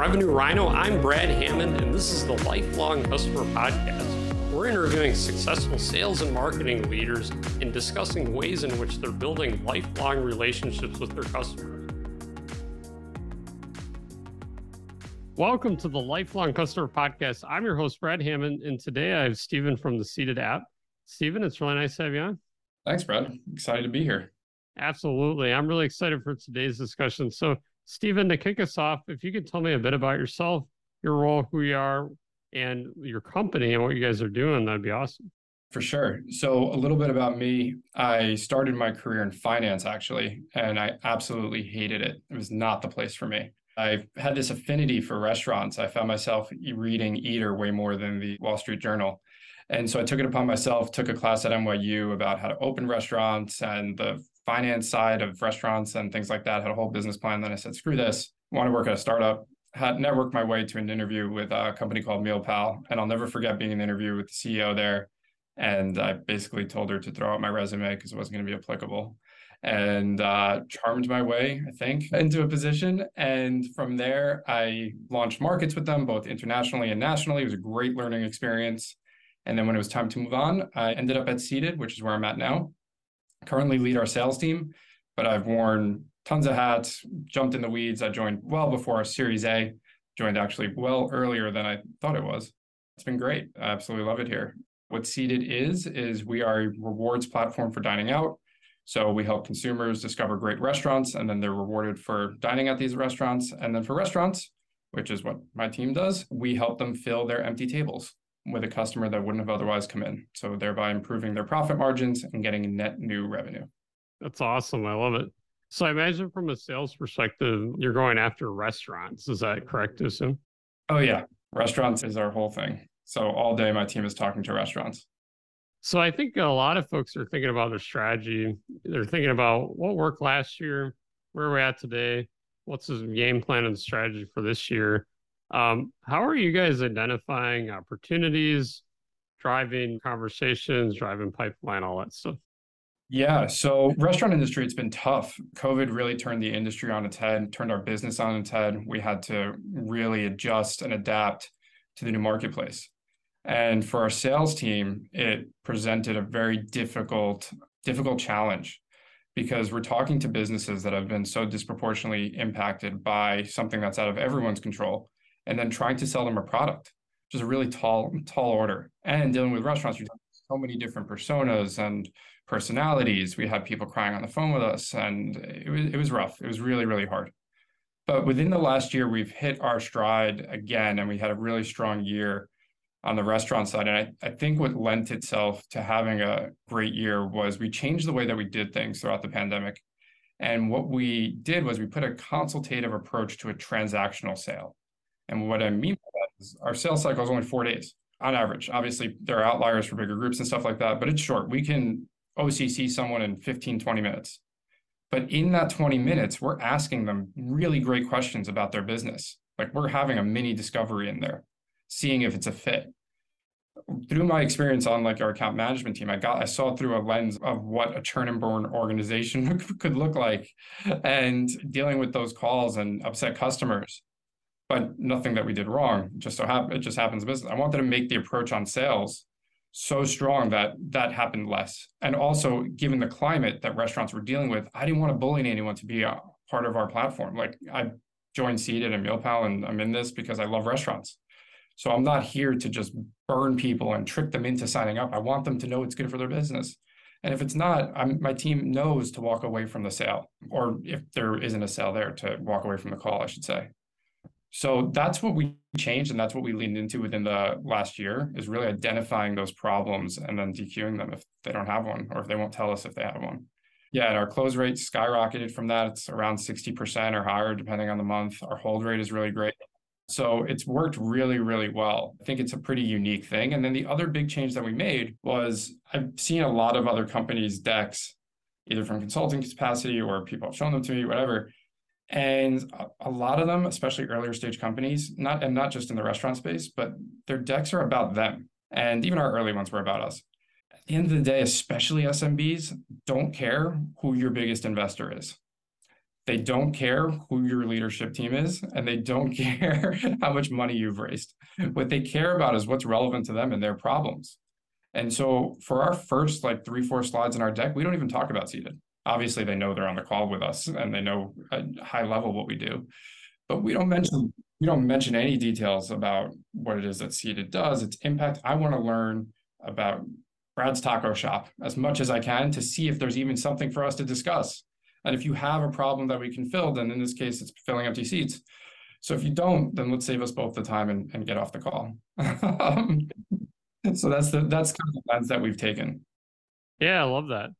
Revenue Rhino. I'm Brad Hammond, and this is the Lifelong Customer Podcast. We're interviewing successful sales and marketing leaders and discussing ways in which they're building lifelong relationships with their customers. Welcome to the Lifelong Customer Podcast. I'm your host, Brad Hammond, and today I have Steven from the Seated app. Steven, it's really nice to have you on. Thanks, Brad. Excited to be here. Absolutely. I'm really excited for today's discussion. So, Steven, to kick us off, if you could tell me a bit about yourself, your role, who you are, and your company and what you guys are doing, that'd be awesome. For sure. So, a little bit about me. I started my career in finance, actually, and I absolutely hated it. It was not the place for me. I had this affinity for restaurants. I found myself reading Eater way more than the Wall Street Journal. And so I took it upon myself, took a class at NYU about how to open restaurants and the finance side of restaurants and things like that, had a whole business plan. Then I said, screw this, want to work at a startup. Had networked my way to an interview with a company called MealPal. And I'll never forget being in an interview with the CEO there. And I basically told her to throw out my resume because it wasn't going to be applicable. And uh, charmed my way, I think, into a position. And from there, I launched markets with them, both internationally and nationally. It was a great learning experience. And then when it was time to move on, I ended up at Seated, which is where I'm at now currently lead our sales team, but I've worn tons of hats, jumped in the weeds. I joined well before our Series A, joined actually well earlier than I thought it was. It's been great. I absolutely love it here. What Seated is, is we are a rewards platform for dining out. So we help consumers discover great restaurants and then they're rewarded for dining at these restaurants. And then for restaurants, which is what my team does, we help them fill their empty tables with a customer that wouldn't have otherwise come in. So thereby improving their profit margins and getting net new revenue. That's awesome. I love it. So I imagine from a sales perspective, you're going after restaurants. Is that correct to assume? Oh yeah. Restaurants is our whole thing. So all day my team is talking to restaurants. So I think a lot of folks are thinking about their strategy. They're thinking about what worked last year, where we're at today, what's the game plan and strategy for this year. Um, how are you guys identifying opportunities, driving conversations, driving pipeline, all that stuff? Yeah, so restaurant industry, it's been tough. COVID really turned the industry on its head, turned our business on its head. We had to really adjust and adapt to the new marketplace. And for our sales team, it presented a very difficult, difficult challenge because we're talking to businesses that have been so disproportionately impacted by something that's out of everyone's control and then trying to sell them a product, which is a really tall, tall order. And dealing with restaurants, you so many different personas and personalities. We had people crying on the phone with us, and it was it was rough. It was really, really hard. But within the last year, we've hit our stride again, and we had a really strong year on the restaurant side. And I, I think what lent itself to having a great year was we changed the way that we did things throughout the pandemic. And what we did was we put a consultative approach to a transactional sale. And what I mean by that is our sales cycle is only four days on average. Obviously, there are outliers for bigger groups and stuff like that, but it's short. We can OCC someone in 15, 20 minutes. But in that 20 minutes, we're asking them really great questions about their business. Like we're having a mini discovery in there, seeing if it's a fit. Through my experience on like our account management team, I got I saw through a lens of what a churn and burn organization could look like and dealing with those calls and upset customers but nothing that we did wrong. Just so it just happens business. I wanted to make the approach on sales so strong that that happened less. And also, given the climate that restaurants were dealing with, I didn't want to bully anyone to be a part of our platform. Like I joined Seated and MealPal, and I'm in this because I love restaurants. So I'm not here to just burn people and trick them into signing up. I want them to know it's good for their business. And if it's not, I'm, my team knows to walk away from the sale, or if there isn't a sale there, to walk away from the call, I should say. So that's what we changed, and that's what we leaned into within the last year is really identifying those problems and then dequeuing them if they don't have one or if they won't tell us if they have one. Yeah, and our close rate skyrocketed from that. It's around 60% or higher, depending on the month. Our hold rate is really great. So it's worked really, really well. I think it's a pretty unique thing. And then the other big change that we made was I've seen a lot of other companies' decks, either from consulting capacity or people have shown them to me, whatever and a lot of them, especially earlier stage companies, not and not just in the restaurant space, but their decks are about them. And even our early ones were about us. At the end of the day, especially SMBs, don't care who your biggest investor is. They don't care who your leadership team is, and they don't care how much money you've raised. What they care about is what's relevant to them and their problems. And so for our first like three, four slides in our deck, we don't even talk about Seated. Obviously, they know they're on the call with us and they know at high level what we do. But we don't mention we don't mention any details about what it is that Seated does, its impact. I want to learn about Brad's Taco Shop as much as I can to see if there's even something for us to discuss. And if you have a problem that we can fill, then in this case, it's filling empty seats. So if you don't, then let's save us both the time and, and get off the call. so that's the that's kind of the lens that we've taken. Yeah, I love that.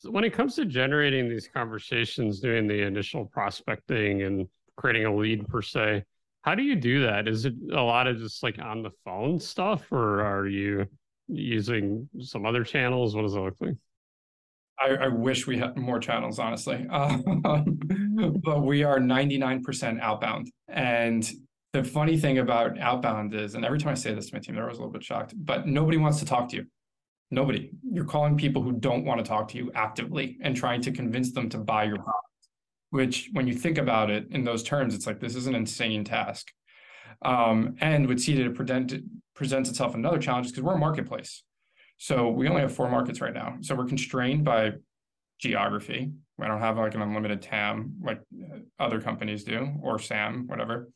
So when it comes to generating these conversations, doing the initial prospecting and creating a lead per se, how do you do that? Is it a lot of just like on the phone stuff, or are you using some other channels? What does it look like? I, I wish we had more channels, honestly. Um, but we are 99% outbound. And the funny thing about outbound is, and every time I say this to my team, they're always a little bit shocked, but nobody wants to talk to you. Nobody. You're calling people who don't want to talk to you actively and trying to convince them to buy your product, which, when you think about it in those terms, it's like this is an insane task. Um, and with Seated, it presents itself another challenge because we're a marketplace. So we only have four markets right now. So we're constrained by geography. I don't have like an unlimited TAM like other companies do, or SAM, whatever.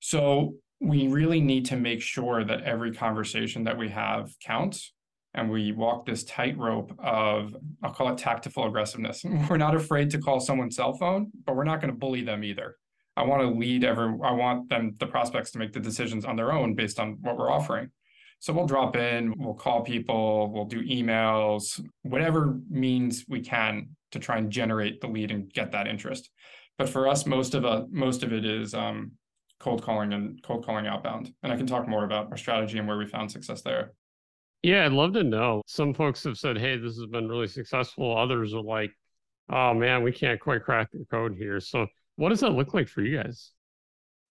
So we really need to make sure that every conversation that we have counts and we walk this tightrope of I'll call it tactful aggressiveness. We're not afraid to call someone's cell phone, but we're not going to bully them either. I want to lead every I want them the prospects to make the decisions on their own based on what we're offering. So we'll drop in, we'll call people, we'll do emails, whatever means we can to try and generate the lead and get that interest. But for us, most of a most of it is um, cold calling and cold calling outbound. And I can talk more about our strategy and where we found success there. Yeah, I'd love to know. Some folks have said, "Hey, this has been really successful." Others are like, "Oh man, we can't quite crack the code here." So, what does that look like for you guys?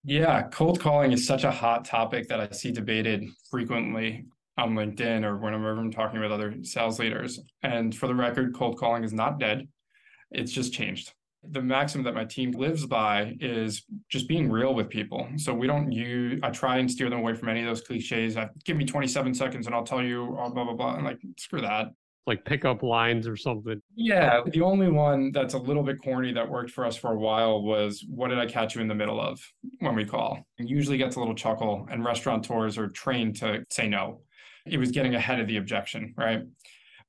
Yeah, cold calling is such a hot topic that I see debated frequently on LinkedIn or whenever I'm talking with other sales leaders. And for the record, cold calling is not dead. It's just changed. The maxim that my team lives by is just being real with people. So we don't use, I try and steer them away from any of those cliches. I, give me 27 seconds and I'll tell you oh, blah, blah, blah. And like, screw that like pickup lines or something. Yeah, the only one that's a little bit corny that worked for us for a while was what did I catch you in the middle of when we call? It usually gets a little chuckle, and restaurateurs are trained to say no. It was getting ahead of the objection, right?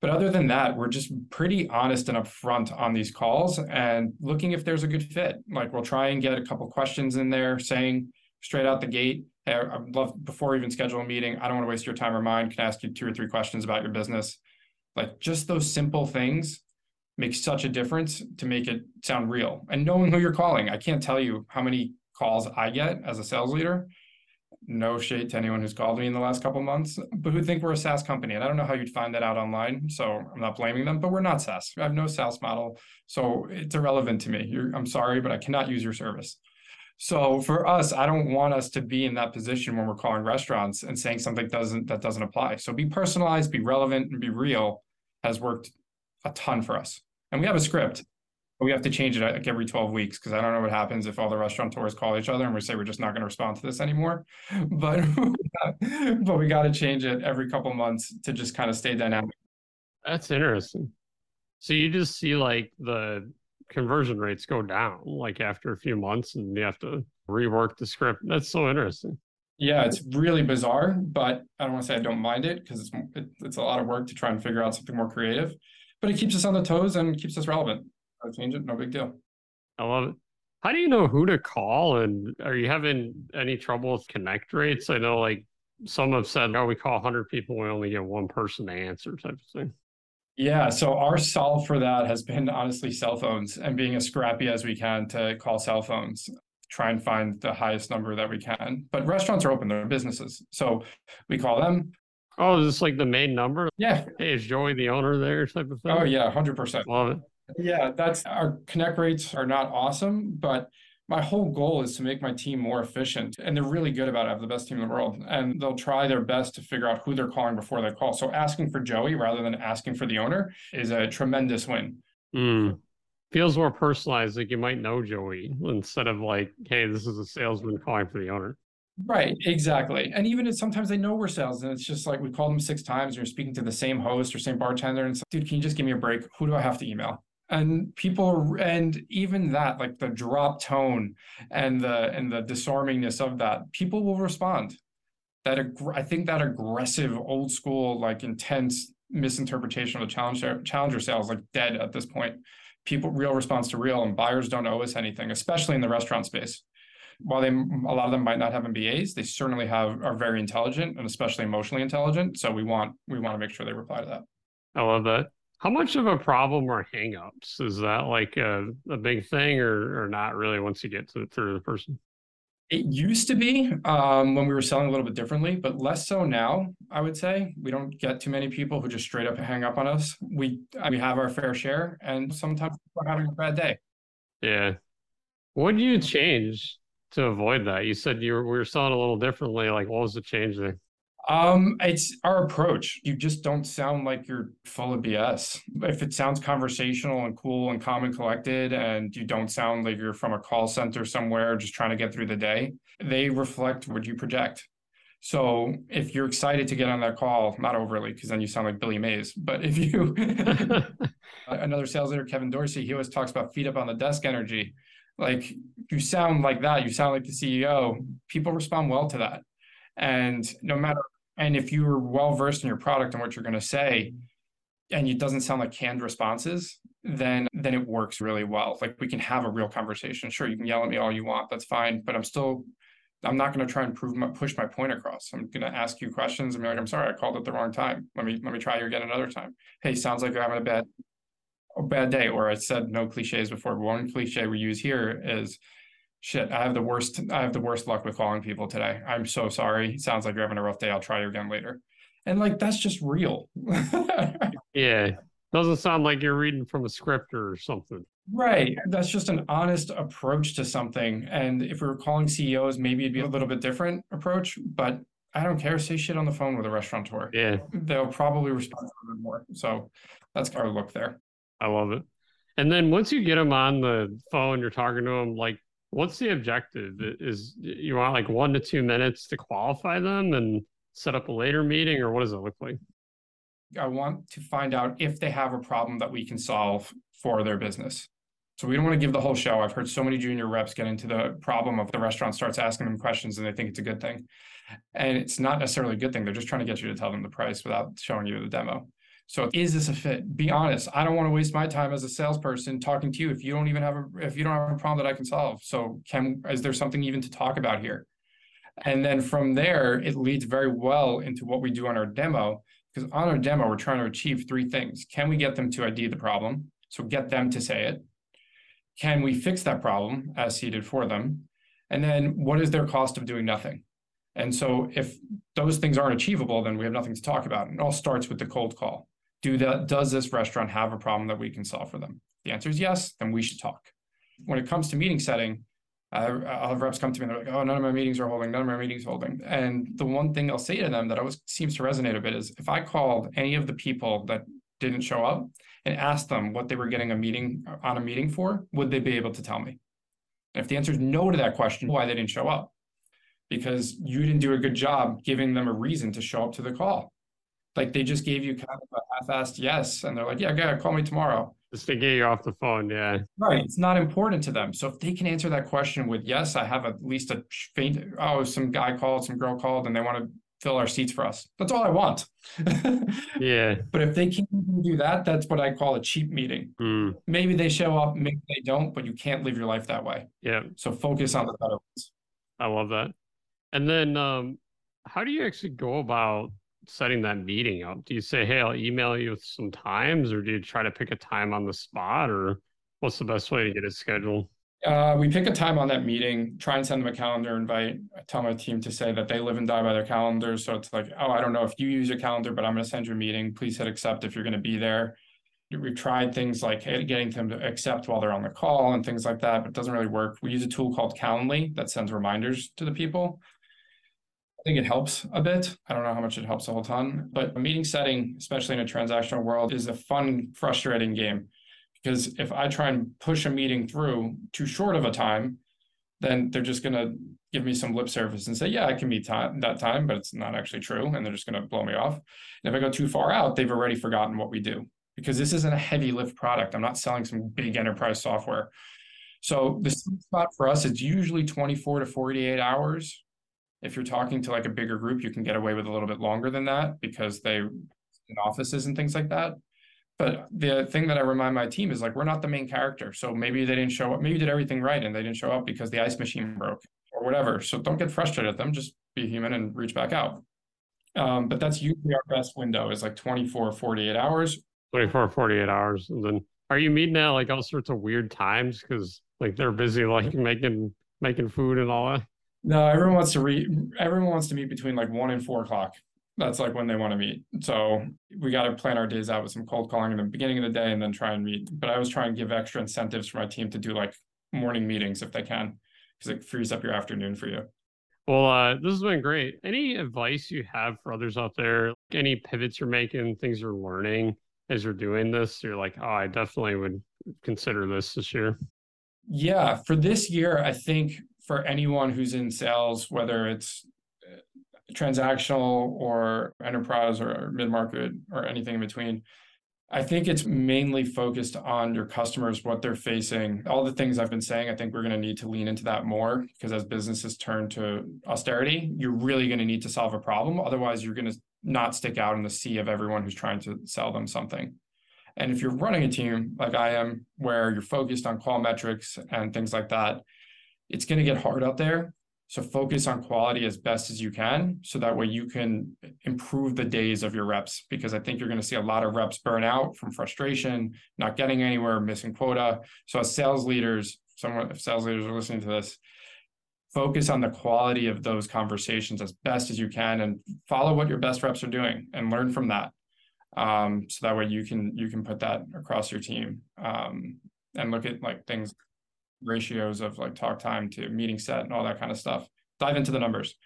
But other than that, we're just pretty honest and upfront on these calls and looking if there's a good fit. Like we'll try and get a couple questions in there saying straight out the gate, hey, I'd love before even schedule a meeting, I don't want to waste your time or mine. Can I ask you two or three questions about your business? Like just those simple things make such a difference to make it sound real. And knowing who you're calling, I can't tell you how many calls I get as a sales leader. No shade to anyone who's called me in the last couple months, but who think we're a SaaS company. And I don't know how you'd find that out online. So I'm not blaming them, but we're not SaaS. I have no SaaS model. So it's irrelevant to me. You're, I'm sorry, but I cannot use your service. So for us, I don't want us to be in that position when we're calling restaurants and saying something doesn't that doesn't apply. So be personalized, be relevant, and be real has worked a ton for us. And we have a script. But we have to change it like every 12 weeks because I don't know what happens if all the restaurateurs call each other and we say we're just not going to respond to this anymore. But but we got to change it every couple months to just kind of stay dynamic. That's interesting. So you just see like the conversion rates go down like after a few months and you have to rework the script. That's so interesting. Yeah, it's really bizarre, but I don't want to say I don't mind it because it's it, it's a lot of work to try and figure out something more creative, but it keeps us on the toes and keeps us relevant. I change it, no big deal. I love it. How do you know who to call? And are you having any trouble with connect rates? I know like some have said, oh, we call 100 people, we only get one person to answer type of thing. Yeah, so our solve for that has been honestly cell phones and being as scrappy as we can to call cell phones, try and find the highest number that we can. But restaurants are open, they're businesses. So we call them. Oh, is this like the main number? Yeah. Hey, is Joey the owner there type of thing? Oh, yeah, 100%. Love it. Yeah, that's our connect rates are not awesome, but my whole goal is to make my team more efficient and they're really good about it. I have the best team in the world and they'll try their best to figure out who they're calling before they call. So asking for Joey rather than asking for the owner is a tremendous win. Mm. feels more personalized. Like you might know Joey instead of like, hey, this is a salesman calling for the owner. Right, exactly. And even if sometimes they know we're sales, and it's just like we called them six times, and you're speaking to the same host or same bartender, and it's like, dude, can you just give me a break? Who do I have to email? And people, and even that, like the drop tone and the and the disarmingness of that, people will respond. That I think that aggressive, old school, like intense misinterpretation of the challenger challenger sales, like dead at this point. People, real response to real, and buyers don't owe us anything, especially in the restaurant space while they a lot of them might not have MBAs, they certainly have are very intelligent and especially emotionally intelligent. So we want we want to make sure they reply to that. I love that. How much of a problem are hangups? Is that like a, a big thing or or not really once you get to through the person? It used to be um, when we were selling a little bit differently, but less so now. I would say we don't get too many people who just straight up hang up on us. We we have our fair share, and sometimes we're having a bad day. Yeah. What do you change to avoid that? You said you were, we were selling a little differently. Like, what was the change there? Um, it's our approach. You just don't sound like you're full of BS. If it sounds conversational and cool and calm and collected, and you don't sound like you're from a call center somewhere just trying to get through the day, they reflect what you project. So if you're excited to get on that call, not overly, because then you sound like Billy Mays, but if you another sales leader, Kevin Dorsey, he always talks about feet up on the desk energy like you sound like that you sound like the ceo people respond well to that and no matter and if you're well versed in your product and what you're going to say and it doesn't sound like canned responses then then it works really well. Like we can have a real conversation. Sure you can yell at me all you want that's fine but i'm still i'm not going to try and prove my, push my point across. I'm going to ask you questions and be like i'm sorry i called at the wrong time. Let me let me try you again another time. Hey sounds like you're having a bad a bad day, or I said no cliches before. One cliche we use here is shit, I have the worst, I have the worst luck with calling people today. I'm so sorry. Sounds like you're having a rough day. I'll try you again later. And like that's just real. yeah. Doesn't sound like you're reading from a script or something. Right. That's just an honest approach to something. And if we were calling CEOs, maybe it'd be a little bit different approach, but I don't care. Say shit on the phone with a restaurateur. Yeah. They'll probably respond a little bit more. So that's our look there. I love it. And then once you get them on the phone, you're talking to them, like, what's the objective? Is you want like one to two minutes to qualify them and set up a later meeting, or what does it look like? I want to find out if they have a problem that we can solve for their business. So we don't want to give the whole show. I've heard so many junior reps get into the problem of the restaurant starts asking them questions and they think it's a good thing. And it's not necessarily a good thing. They're just trying to get you to tell them the price without showing you the demo. So is this a fit? Be honest. I don't want to waste my time as a salesperson talking to you if you don't even have a if you don't have a problem that I can solve. So can is there something even to talk about here? And then from there, it leads very well into what we do on our demo. Because on our demo, we're trying to achieve three things. Can we get them to ID the problem? So get them to say it. Can we fix that problem as Seated for them? And then what is their cost of doing nothing? And so if those things aren't achievable, then we have nothing to talk about. And it all starts with the cold call do that does this restaurant have a problem that we can solve for them the answer is yes then we should talk when it comes to meeting setting uh, I'll have reps come to me and they're like, oh, none of my meetings are holding, none of my meetings holding. And the one thing I'll say to them that always seems to resonate a bit is if I called any of the people that didn't show up and asked them what they were getting a meeting on a meeting for, would they be able to tell me? And if the answer is no to that question, why they didn't show up? Because you didn't do a good job giving them a reason to show up to the call. Like they just gave you kind of a half-assed yes, and they're like, "Yeah, go call me tomorrow." Just to get you off the phone, yeah. Right. It's not important to them. So if they can answer that question with yes, I have at least a faint. Oh, some guy called, some girl called, and they want to fill our seats for us. That's all I want. yeah. But if they can't do that, that's what I call a cheap meeting. Mm. Maybe they show up, maybe they don't, but you can't live your life that way. Yeah. So focus on the better ones. I love that. And then um, how do you actually go about setting that meeting up? Do you say, hey, I'll email you with some times, or do you try to pick a time on the spot, or what's the best way to get it scheduled? Uh, we pick a time on that meeting, try and send them a calendar invite. I tell my team to say that they live and die by their calendars. So it's like, oh, I don't know if you use a calendar, but I'm going to send you a meeting. Please hit accept if you're going to be there. We've tried things like getting them to accept while they're on the call and things like that, but it doesn't really work. We use a tool called Calendly that sends reminders to the people. I think it helps a bit. I don't know how much it helps a whole ton, but a meeting setting, especially in a transactional world, is a fun, frustrating game Because if I try and push a meeting through too short of a time, then they're just going to give me some lip service and say, yeah, I can meet time that time, but it's not actually true. And they're just going to blow me off. And if I go too far out, they've already forgotten what we do because this isn't a heavy lift product. I'm not selling some big enterprise software. So the spot for us is usually 24 to 48 hours. If you're talking to like a bigger group, you can get away with a little bit longer than that because they in offices and things like that. But the thing that I remind my team is like, we're not the main character. So maybe they didn't show up, maybe you did everything right and they didn't show up because the ice machine broke or whatever. So don't get frustrated at them, just be human and reach back out. Um, but that's usually our best window is like 24, 48 hours. 24, 48 hours. And then are you meeting at like all sorts of weird times? Cause like they're busy like making making food and all that. No, everyone wants to read everyone wants to meet between like one and four o'clock that's like when they want to meet. So we got to plan our days out with some cold calling in the beginning of the day and then try and meet. But I was trying to give extra incentives for my team to do like morning meetings if they can, because it frees up your afternoon for you. Well, uh, this has been great. Any advice you have for others out there? Any pivots you're making, things you're learning as you're doing this? You're like, oh, I definitely would consider this this year. Yeah, for this year, I think for anyone who's in sales, whether it's uh, transactional or enterprise or mid-market or anything in between. I think it's mainly focused on your customers, what they're facing, all the things I've been saying. I think we're going to need to lean into that more because as businesses turn to austerity, you're really going to need to solve a problem. Otherwise, you're going to not stick out in the sea of everyone who's trying to sell them something. And if you're running a team like I am, where you're focused on call metrics and things like that, it's going to get hard out there. So focus on quality as best as you can so that way you can improve the days of your reps because I think you're going to see a lot of reps burn out from frustration, not getting anywhere, missing quota. So as sales leaders, someone if sales leaders are listening to this, focus on the quality of those conversations as best as you can and follow what your best reps are doing and learn from that. Um, so that way you can you can put that across your team um, and look at like things ratios of like talk time to meeting set and all that kind of stuff. Dive into the numbers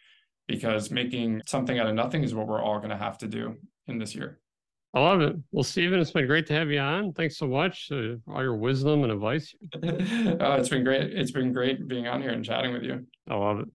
because making something out of nothing is what we're all going to have to do in this year. I love it. Well, Steven, it's been great to have you on. Thanks so much for all your wisdom and advice. uh, it's been great. It's been great being on here and chatting with you. I love it.